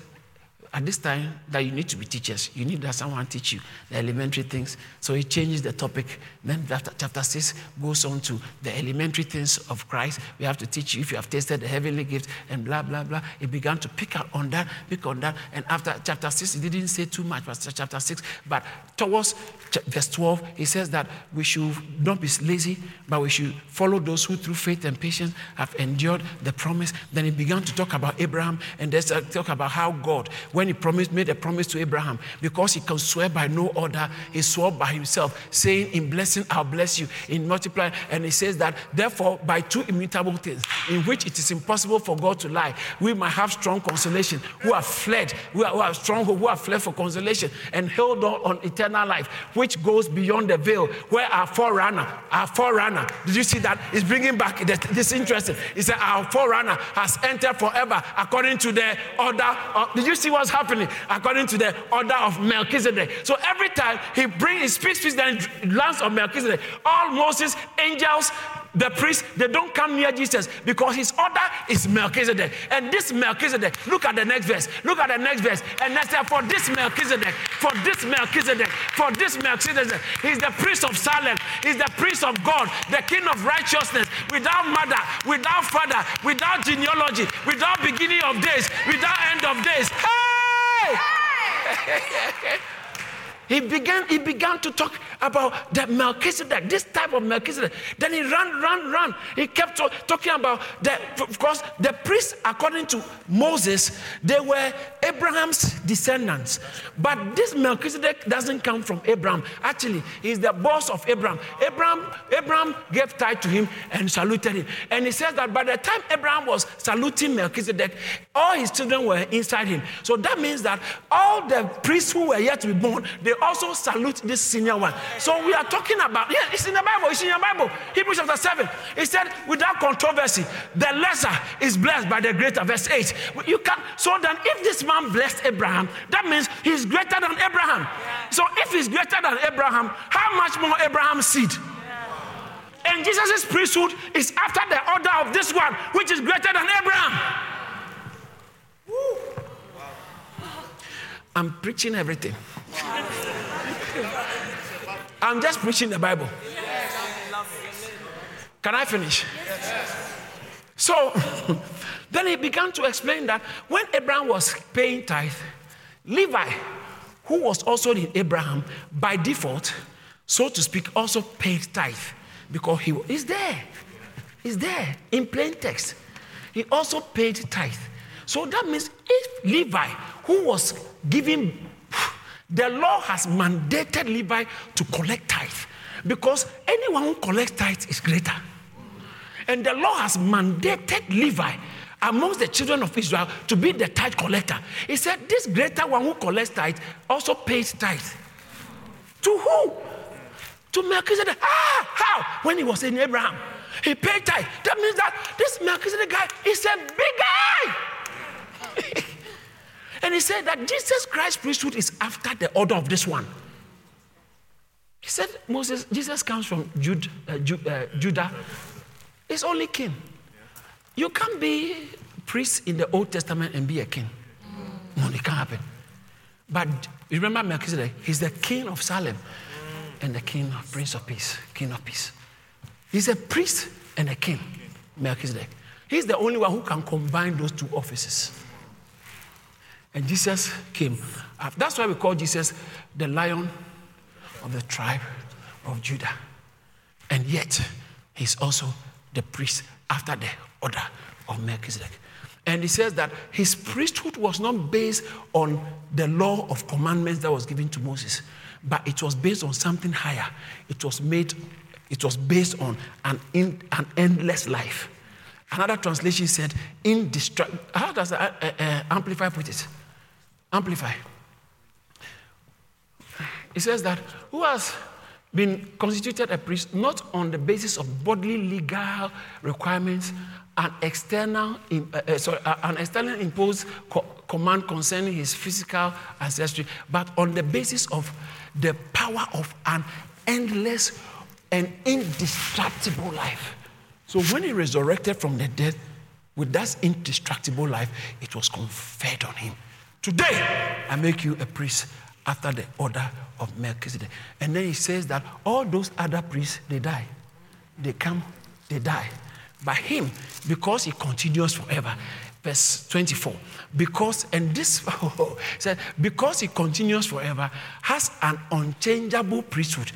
at this time that you need to be teachers. You need that someone teach you the elementary things. So he changes the topic. Then chapter 6 goes on to the elementary things of Christ. We have to teach you if you have tasted the heavenly gift and blah, blah, blah. He began to pick up on that, pick on that. And after chapter 6, he didn't say too much, but chapter 6. But towards verse 12, he says that we should not be lazy, but we should follow those who through faith and patience have endured the promise. Then he began to talk about Abraham and then talk about how God, when when he promised, made a promise to Abraham, because he can swear by no other, he swore by himself, saying, In blessing, I'll bless you, in multiply. And he says that, therefore, by two immutable things, in which it is impossible for God to lie, we might have strong consolation, who have fled, who are, strong, who have fled for consolation, and held on on eternal life, which goes beyond the veil, where our forerunner, our forerunner, did you see that? Is bringing back this interesting. He said, Our forerunner has entered forever according to the order. Of, did you see what's happening according to the order of Melchizedek. So every time he brings, he speaks, speaks, then lands on Melchizedek. All Moses, angels, the priests, they don't come near Jesus because his order is Melchizedek. And this Melchizedek, look at the next verse. Look at the next verse. And that's for this Melchizedek, for this Melchizedek, for this Melchizedek. He's the priest of Salem. He's the priest of God, the king of righteousness, without mother, without father, without genealogy, without beginning of days, without end of days. Hey! he began, he began to talk about the Melchizedek, this type of Melchizedek. Then he ran, ran, ran. He kept talking about the, of course, the priests, according to Moses, they were Abraham's descendants. But this Melchizedek doesn't come from Abraham. Actually, he's the boss of Abraham. Abraham, Abraham gave tithe to him and saluted him. And he says that by the time Abraham was saluting Melchizedek, all his children were inside him. So that means that all the priests who were yet to be born, they also salute this senior one. So we are talking about, yeah, it's in the Bible, it's in your Bible. Hebrews chapter 7. It said, without controversy, the lesser is blessed by the greater. Verse 8. You can so then if this man blessed Abraham, that means he's greater than Abraham. So if he's greater than Abraham, how much more Abraham's seed? And Jesus' priesthood is after the order of this one, which is greater than Abraham. I'm preaching everything. I'm just preaching the Bible. Can I finish? So then he began to explain that when Abraham was paying tithe, Levi, who was also in Abraham by default, so to speak, also paid tithe because he is there. He's there in plain text. He also paid tithe. So that means if Levi, who was giving the law has mandated Levi to collect tithe because anyone who collects tithe is greater. And the law has mandated Levi amongst the children of Israel to be the tithe collector. He said, This greater one who collects tithe also pays tithe. To who? To Melchizedek. Ah, how? When he was in Abraham, he paid tithe. That means that this Melchizedek guy is a big guy. And he said that Jesus Christ's priesthood is after the order of this one. He said, Moses, Jesus comes from Jude, uh, Jude, uh, Judah. It's only king. You can't be priest in the Old Testament and be a king. No, it can't happen. But remember Melchizedek, he's the king of Salem and the king of Prince of Peace, king of peace. He's a priest and a king, Melchizedek. He's the only one who can combine those two offices. And Jesus came. That's why we call Jesus the lion of the tribe of Judah. And yet, he's also the priest after the order of Melchizedek. And he says that his priesthood was not based on the law of commandments that was given to Moses, but it was based on something higher. It was made, it was based on an, in, an endless life. Another translation said, indestructible. How does uh, uh, uh, Amplify put it? Amplify. It says that who has been constituted a priest not on the basis of bodily legal requirements, an external, uh, uh, sorry, uh, an external imposed co- command concerning his physical ancestry, but on the basis of the power of an endless and indestructible life. So when he resurrected from the dead with that indestructible life, it was conferred on him. Today, I make you a priest after the order of Melchizedek. And then he says that all those other priests, they die. They come, they die. But him, because he continues forever. Verse 24. Because, and this oh, oh, oh said, because he continues forever, has an unchangeable priesthood.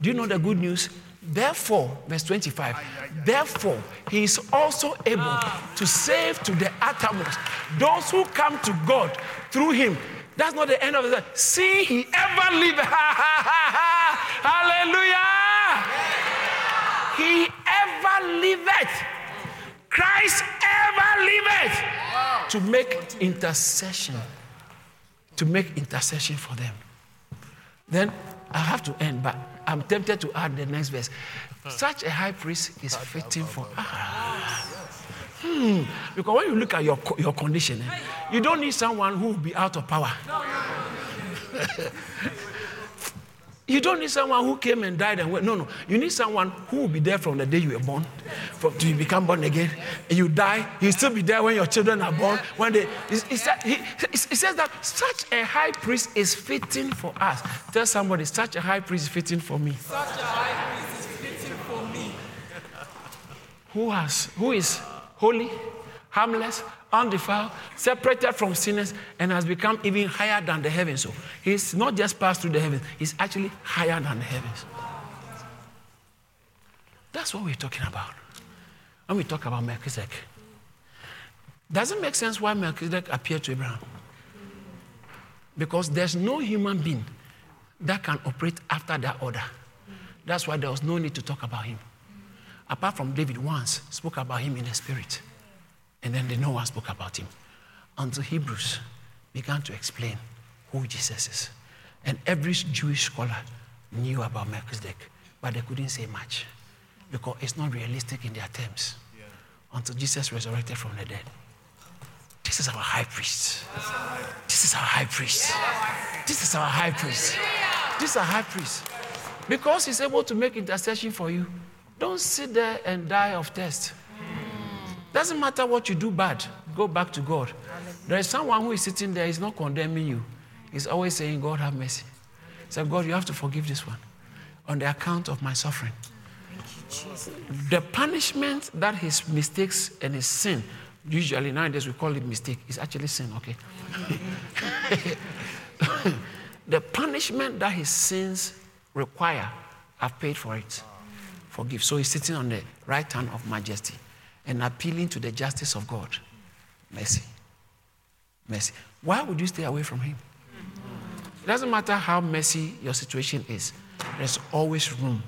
Do you know the good news? Therefore, verse 25, therefore, he is also able to save to the uttermost those who come to God through him that's not the end of it. See, he ever live. Hallelujah. He ever liveth. Christ ever liveth to make intercession. To make intercession for them. Then I have to end, but I'm tempted to add the next verse. Such a high priest is fitting for. Ah. Hmm. Because when you look at your, your condition, eh, you don't need someone who will be out of power. you don't need someone who came and died and went. No, no. You need someone who will be there from the day you were born, from, to you become born again. And you die, he'll still be there when your children are born. When they, he, he says that such a high priest is fitting for us. Tell somebody, such a high priest is fitting for me. Such a high priest is fitting for me. Who has, who is holy, harmless, undefiled, separated from sinners, and has become even higher than the heavens. So he's not just passed through the heavens, he's actually higher than the heavens. That's what we're talking about. When we talk about Melchizedek, Doesn't make sense why Melchizedek appeared to Abraham? Because there's no human being that can operate after that order. That's why there was no need to talk about him apart from David once, spoke about him in the spirit. And then no one spoke about him until Hebrews began to explain who Jesus is. And every Jewish scholar knew about Melchizedek, but they couldn't say much because it's not realistic in their terms yeah. until Jesus resurrected from the dead. This is our high priest. This is our high priest. This is our high priest. This is our high priest. Because he's able to make intercession for you. Don't sit there and die of thirst. Doesn't matter what you do bad, go back to God. There is someone who is sitting there, he's not condemning you. He's always saying, God, have mercy. So, God, you have to forgive this one on the account of my suffering. The punishment that his mistakes and his sin, usually nowadays we call it mistake, is actually sin, okay? the punishment that his sins require, I've paid for it forgive. So he's sitting on the right hand of majesty and appealing to the justice of God. Mercy. Mercy. Why would you stay away from him? It doesn't matter how messy your situation is, there's always room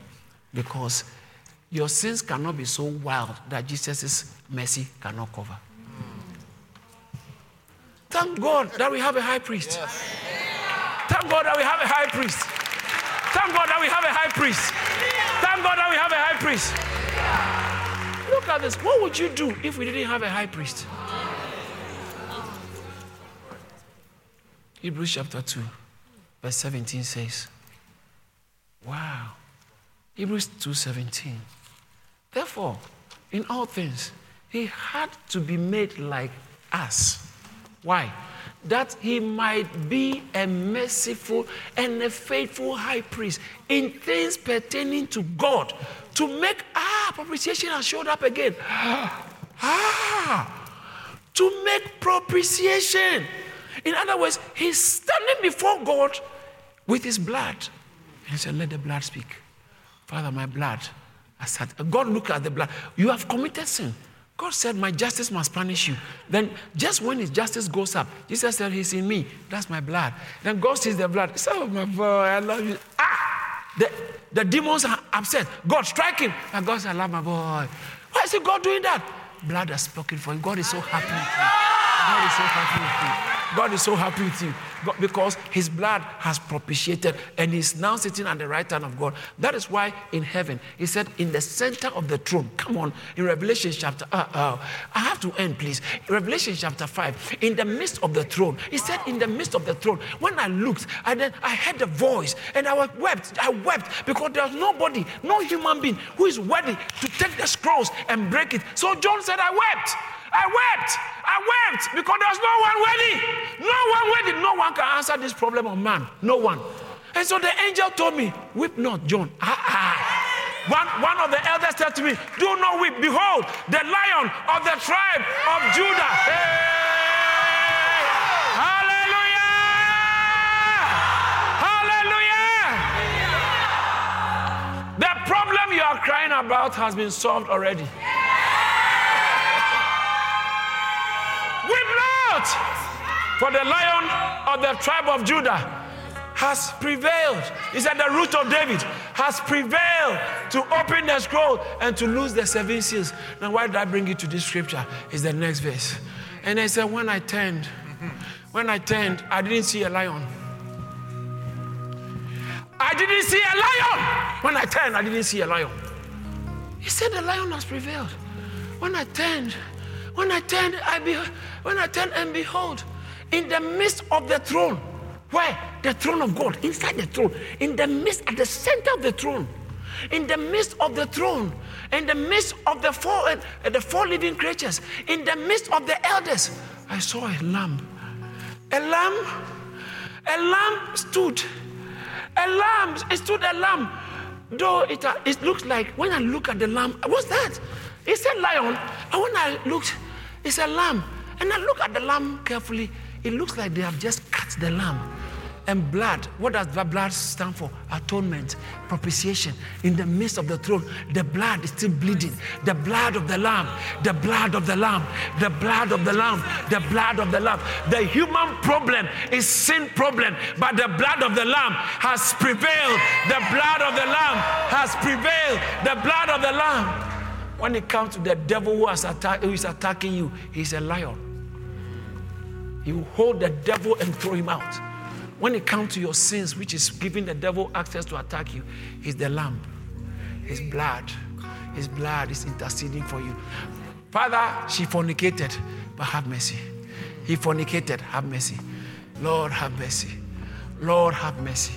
because your sins cannot be so wild that Jesus' mercy cannot cover. Thank God that we have a high priest. Yes. Thank God that we have a high priest. Thank God that we have a high priest. Thank God that we have a high priest. Look at this. What would you do if we didn't have a high priest? Hebrews chapter 2, verse 17 says, Wow. Hebrews 2:17. Therefore, in all things, he had to be made like us. Why? That he might be a merciful and a faithful high priest in things pertaining to God to make ah propitiation has showed up again. Ah to make propitiation. In other words he's standing before God with his blood. And he said let the blood speak. Father my blood I said God look at the blood. You have committed sin God said, My justice must punish you. Then, just when his justice goes up, Jesus said, He's in me. That's my blood. Then God sees the blood. Said, Oh, my boy, I love you. Ah! The, the demons are upset. God, strike him. And God said, I love my boy. Why is God doing that? Blood has spoken for. God is so happy with you. God is so happy with you. God is so happy with you because his blood has propitiated and he's now sitting at the right hand of God. That is why in heaven, he said, in the center of the throne, come on, in Revelation chapter, uh, uh, I have to end, please. Revelation chapter 5, in the midst of the throne, he said, in the midst of the throne, when I looked, I then I heard a voice and I wept. I wept because there's nobody, no human being who is worthy to take the scrolls and break it. So John said, I wept. I wept. I wept because there's no one worthy. No one worthy. No one can answer this problem of man. No one. And so the angel told me, Weep not, John. Ah, ah. One, one of the elders said to me, Do not weep. Behold, the lion of the tribe of Judah. Hey! Hallelujah! Hallelujah! The problem you are crying about has been solved already. For the lion of the tribe of Judah has prevailed. Is at the root of David, has prevailed to open the scroll and to lose the seven seals. Now, why did I bring you to this scripture? Is the next verse. And I said, When I turned, when I turned, I didn't see a lion. I didn't see a lion. When I turned, I didn't see a lion. He said the lion has prevailed. When I turned, when I turned, I be, when I turned and behold, in the midst of the throne, where the throne of God, inside the throne, in the midst, at the center of the throne, in the midst of the throne, in the midst of the four, uh, the four living creatures, in the midst of the elders, I saw a lamb. A lamb, a lamb stood. A lamb, stood a lamb. Though it, uh, it looks like, when I look at the lamb, what's that? It's a lion. And when I looked, it's a lamb. And I look at the lamb carefully. It looks like they have just cut the lamb. And blood, what does the blood stand for? Atonement, propitiation. In the midst of the throne, the blood is still bleeding. The blood of the lamb, the blood of the lamb, the blood of the lamb, the blood of the lamb. The human problem is sin problem, but the blood of the lamb has prevailed. The blood of the lamb has prevailed. The blood of the lamb. When it comes to the devil who, who is attacking you, he's a lion. You hold the devil and throw him out. When it comes to your sins, which is giving the devil access to attack you, he's the lamb. His blood. His blood is interceding for you. Father, she fornicated, but have mercy. He fornicated, have mercy. Lord, have mercy. Lord, have mercy.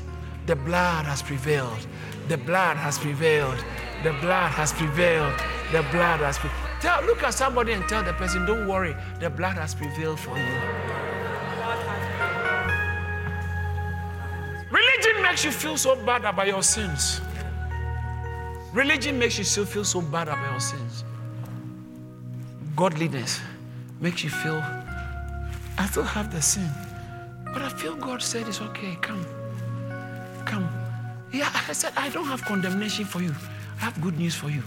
The blood has prevailed. The blood has prevailed. The blood has prevailed. The blood has prevailed. Tell, look at somebody and tell the person, don't worry, the blood has prevailed for you. Religion makes you feel so bad about your sins. Religion makes you still feel so bad about your sins. Godliness makes you feel, I still have the sin. But I feel God said it's okay. Come. Come. Yeah, I said, I don't have condemnation for you. I have good news for you.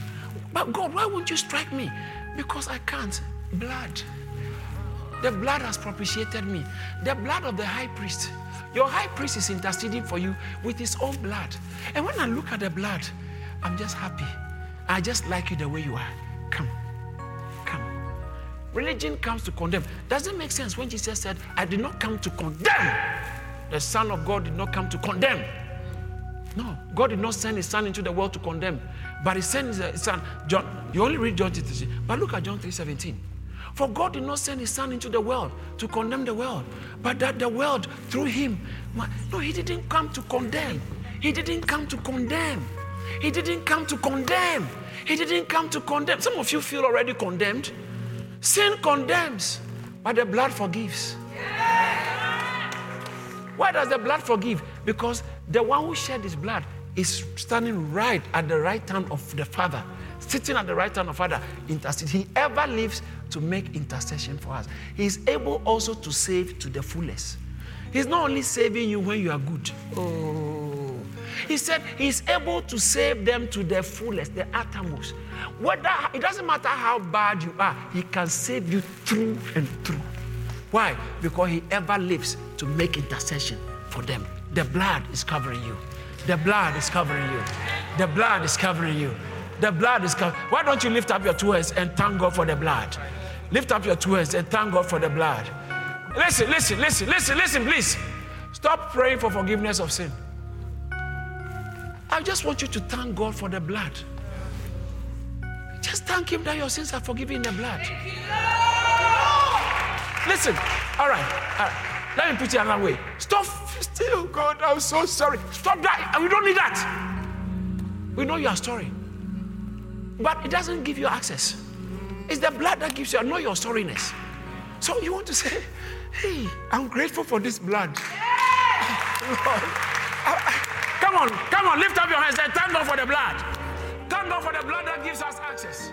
But God, why won't you strike me? Because I can't. Blood. The blood has propitiated me. The blood of the high priest. Your high priest is interceding for you with his own blood. And when I look at the blood, I'm just happy. I just like you the way you are. Come. Come. Religion comes to condemn. Doesn't make sense when Jesus said, I did not come to condemn. The Son of God did not come to condemn. No, God did not send his son into the world to condemn, but he sent his uh, son. John, you only read John 3, but look at John 3 17. For God did not send his son into the world to condemn the world, but that the world through him. No, he didn't come to condemn. He didn't come to condemn. He didn't come to condemn. He didn't come to condemn. Some of you feel already condemned. Sin condemns, but the blood forgives. Why does the blood forgive? Because the one who shed his blood is standing right at the right hand of the Father, sitting at the right hand of Father, interceding. He ever lives to make intercession for us. He is able also to save to the fullest. He's not only saving you when you are good. Oh. He said he's able to save them to the fullest, the uttermost. Whether it doesn't matter how bad you are, he can save you through and through. Why? Because he ever lives to make intercession for them. The blood is covering you. The blood is covering you. The blood is covering you. The blood is covering. Why don't you lift up your two hands and thank God for the blood? Lift up your two hands and thank God for the blood. Listen, listen, listen, listen, listen, please. Stop praying for forgiveness of sin. I just want you to thank God for the blood. Just thank Him that your sins are forgiven in the blood. Listen, all right, all right. Let me put it another way. Stop still, God, I'm so sorry. Stop that. and We don't need that. We know your story. But it doesn't give you access. It's the blood that gives you. I know your sorriness. So you want to say, hey, I'm grateful for this blood. come on, come on, lift up your hands and thank God for the blood. Thank God for the blood that gives us access.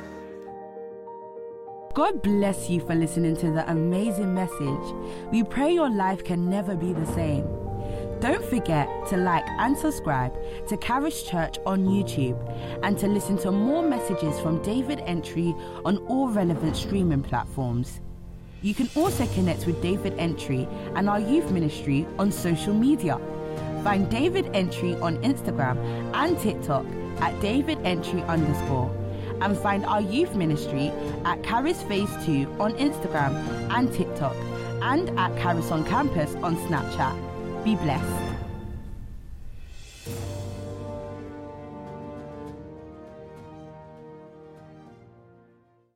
God bless you for listening to the amazing message. We pray your life can never be the same. Don't forget to like and subscribe to Charis Church on YouTube and to listen to more messages from David Antwi on all relevant streaming platforms. You can also connect with David Antwi and our youth ministry on social media. Find David Antwi on Instagram and TikTok at David Antwi underscore and find our youth ministry at Charis Phase 2 on Instagram and TikTok and at Charis on Campus on Snapchat. Be blessed.